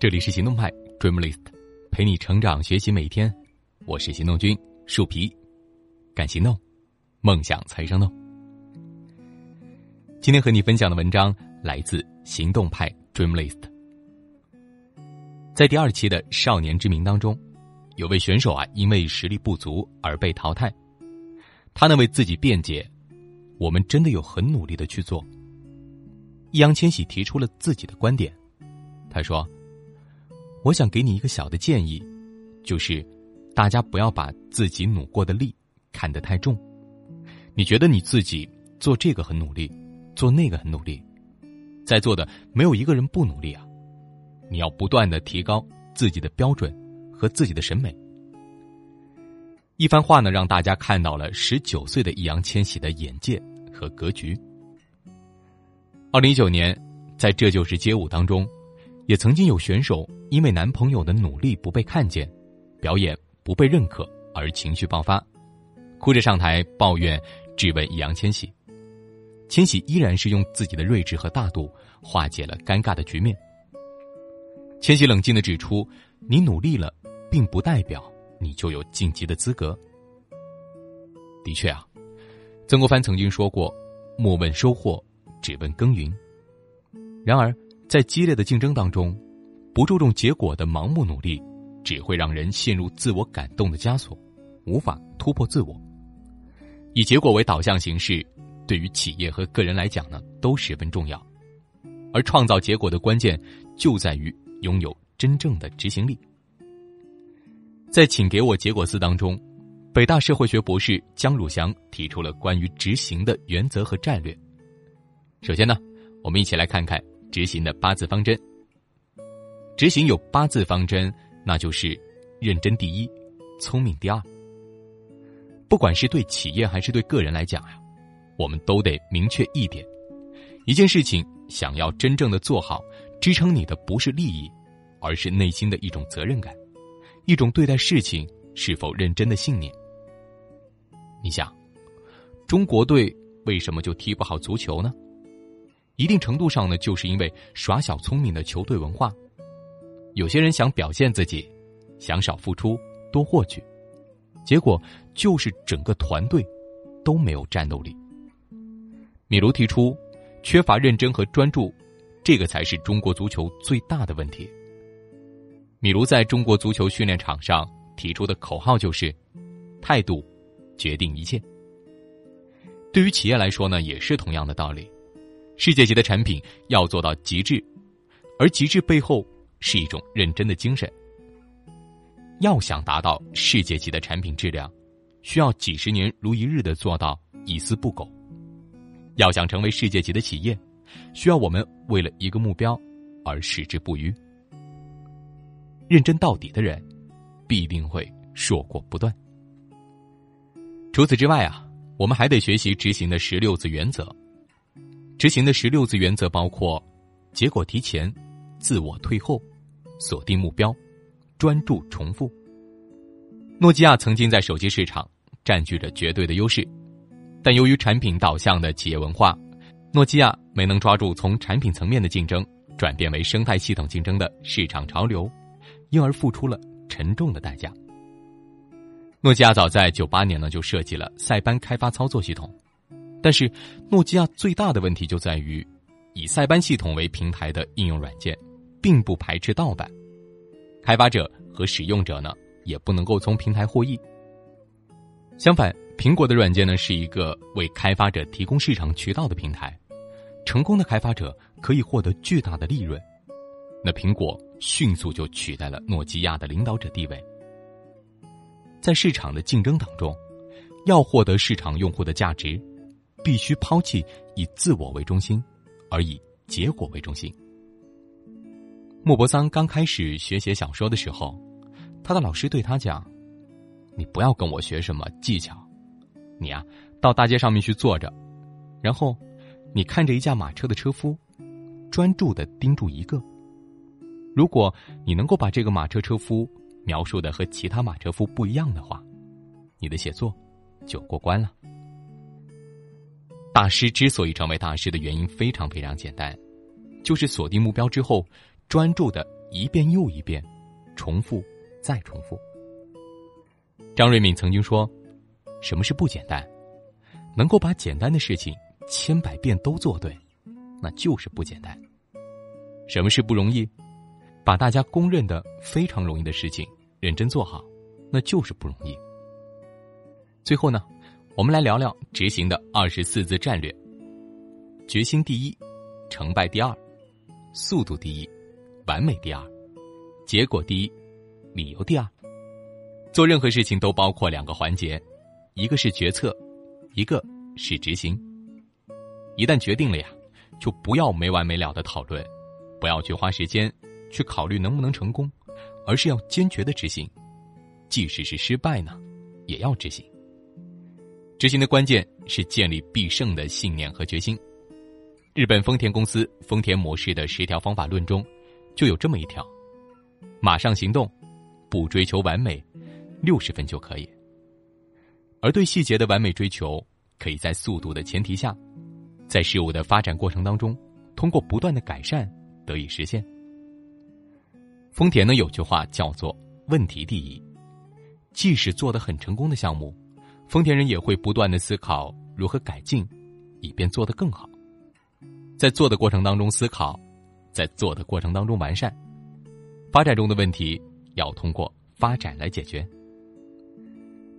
这里是行动派 Dreamlist，陪你成长学习每一天。我是行动君树皮，敢行动，梦想才生动。今天和你分享的文章来自行动派 Dreamlist。在第二期的少年之名当中，有位选手啊，因为实力不足而被淘汰。他呢为自己辩解：“我们真的有很努力的去做。”易烊千玺提出了自己的观点，他说。我想给你一个小的建议，就是，大家不要把自己努过的力看得太重。你觉得你自己做这个很努力，做那个很努力，在座的没有一个人不努力啊！你要不断的提高自己的标准和自己的审美。一番话呢，让大家看到了十九岁的易烊千玺的眼界和格局。二零一九年，在这就是街舞当中。也曾经有选手因为男朋友的努力不被看见，表演不被认可而情绪爆发，哭着上台抱怨质问易烊千玺。千玺依然是用自己的睿智和大度化解了尴尬的局面。千玺冷静的指出：“你努力了，并不代表你就有晋级的资格。”的确啊，曾国藩曾经说过：“莫问收获，只问耕耘。”然而。在激烈的竞争当中，不注重结果的盲目努力，只会让人陷入自我感动的枷锁，无法突破自我。以结果为导向形式，对于企业和个人来讲呢，都十分重要。而创造结果的关键，就在于拥有真正的执行力。在《请给我结果四》当中，北大社会学博士姜汝祥提出了关于执行的原则和战略。首先呢，我们一起来看看。执行的八字方针，执行有八字方针，那就是认真第一，聪明第二。不管是对企业还是对个人来讲呀，我们都得明确一点：一件事情想要真正的做好，支撑你的不是利益，而是内心的一种责任感，一种对待事情是否认真的信念。你想，中国队为什么就踢不好足球呢？一定程度上呢，就是因为耍小聪明的球队文化。有些人想表现自己，想少付出多获取，结果就是整个团队都没有战斗力。米卢提出，缺乏认真和专注，这个才是中国足球最大的问题。米卢在中国足球训练场上提出的口号就是：“态度决定一切。”对于企业来说呢，也是同样的道理。世界级的产品要做到极致，而极致背后是一种认真的精神。要想达到世界级的产品质量，需要几十年如一日的做到一丝不苟；要想成为世界级的企业，需要我们为了一个目标而矢志不渝。认真到底的人，必定会硕果不断。除此之外啊，我们还得学习执行的十六字原则。执行的十六字原则包括：结果提前、自我退后、锁定目标、专注重复。诺基亚曾经在手机市场占据着绝对的优势，但由于产品导向的企业文化，诺基亚没能抓住从产品层面的竞争转变为生态系统竞争的市场潮流，因而付出了沉重的代价。诺基亚早在九八年呢就设计了塞班开发操作系统。但是，诺基亚最大的问题就在于，以塞班系统为平台的应用软件，并不排斥盗版，开发者和使用者呢也不能够从平台获益。相反，苹果的软件呢是一个为开发者提供市场渠道的平台，成功的开发者可以获得巨大的利润，那苹果迅速就取代了诺基亚的领导者地位。在市场的竞争当中，要获得市场用户的价值。必须抛弃以自我为中心，而以结果为中心。莫泊桑刚开始学写小说的时候，他的老师对他讲：“你不要跟我学什么技巧，你啊，到大街上面去坐着，然后你看着一架马车的车夫，专注的盯住一个。如果你能够把这个马车车夫描述的和其他马车夫不一样的话，你的写作就过关了。”大师之所以成为大师的原因非常非常简单，就是锁定目标之后，专注的一遍又一遍，重复再重复。张瑞敏曾经说：“什么是不简单？能够把简单的事情千百遍都做对，那就是不简单。什么是不容易？把大家公认的非常容易的事情认真做好，那就是不容易。”最后呢，我们来聊聊执行的二十四字战略：决心第一，成败第二，速度第一，完美第二，结果第一，理由第二。做任何事情都包括两个环节，一个是决策，一个是执行。一旦决定了呀，就不要没完没了的讨论，不要去花时间去考虑能不能成功，而是要坚决的执行，即使是失败呢，也要执行。执行的关键是建立必胜的信念和决心。日本丰田公司丰田模式的十条方法论中，就有这么一条：马上行动，不追求完美，六十分就可以。而对细节的完美追求，可以在速度的前提下，在事物的发展过程当中，通过不断的改善得以实现。丰田呢有句话叫做“问题第一”，即使做得很成功的项目。丰田人也会不断的思考如何改进，以便做得更好。在做的过程当中思考，在做的过程当中完善。发展中的问题要通过发展来解决。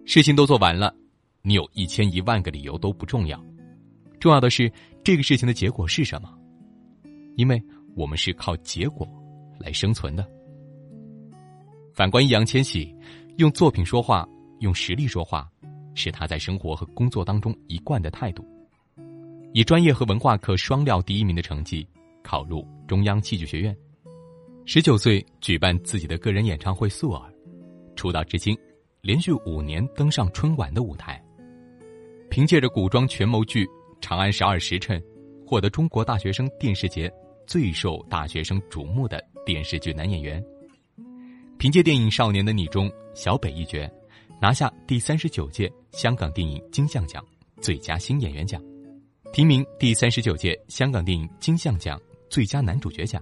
事情都做完了，你有一千一万个理由都不重要，重要的是这个事情的结果是什么？因为我们是靠结果来生存的。反观易烊千玺，用作品说话，用实力说话。是他在生活和工作当中一贯的态度。以专业和文化课双料第一名的成绩考入中央戏剧学院，十九岁举办自己的个人演唱会《素儿》，出道至今，连续五年登上春晚的舞台。凭借着古装权谋剧《长安十二时辰》，获得中国大学生电视节最受大学生瞩目的电视剧男演员。凭借电影《少年的你》中小北一角。拿下第三十九届香港电影金像奖最佳新演员奖，提名第三十九届香港电影金像奖最佳男主角奖。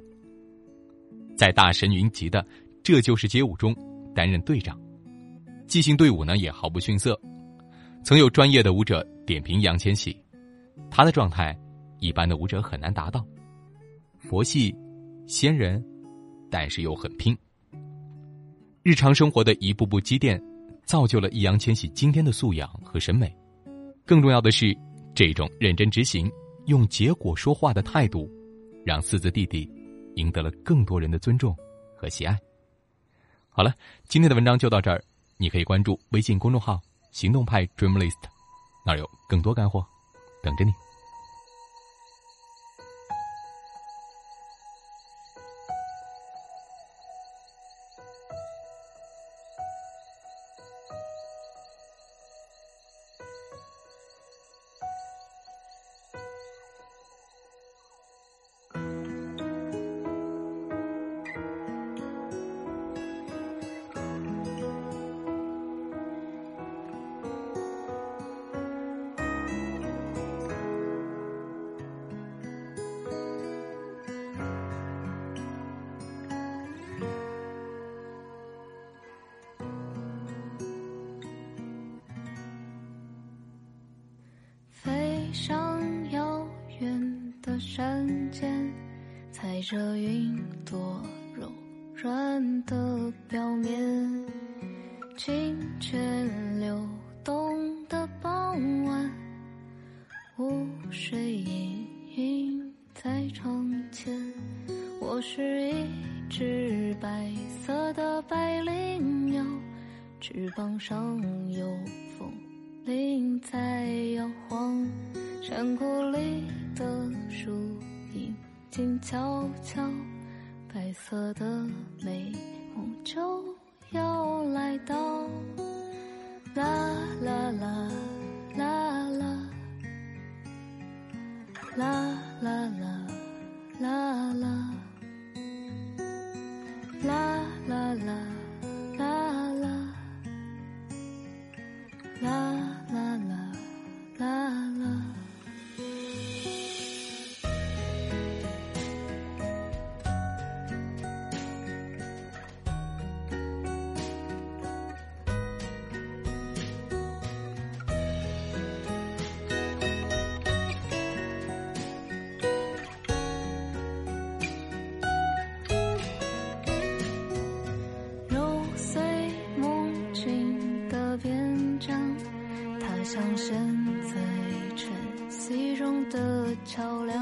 在大神云集的《这就是街舞》中担任队长，即兴队伍呢也毫不逊色。曾有专业的舞者点评杨千玺，他的状态一般的舞者很难达到，佛系、仙人，但是又很拼。日常生活的一步步积淀。造就了易烊千玺今天的素养和审美，更重要的是，这种认真执行、用结果说话的态度，让四字弟弟赢得了更多人的尊重和喜爱。好了，今天的文章就到这儿，你可以关注微信公众号“行动派 Dreamlist”，那儿有更多干货等着你。踩着云朵柔软的表面，清泉流动的傍晚，湖水隐隐在窗前。我是一只白色的百灵鸟，翅膀上有风铃在摇晃，山谷里的。静悄悄，白色的美梦就要来到。啦啦啦啦啦，啦啦像身在沉思中的桥梁。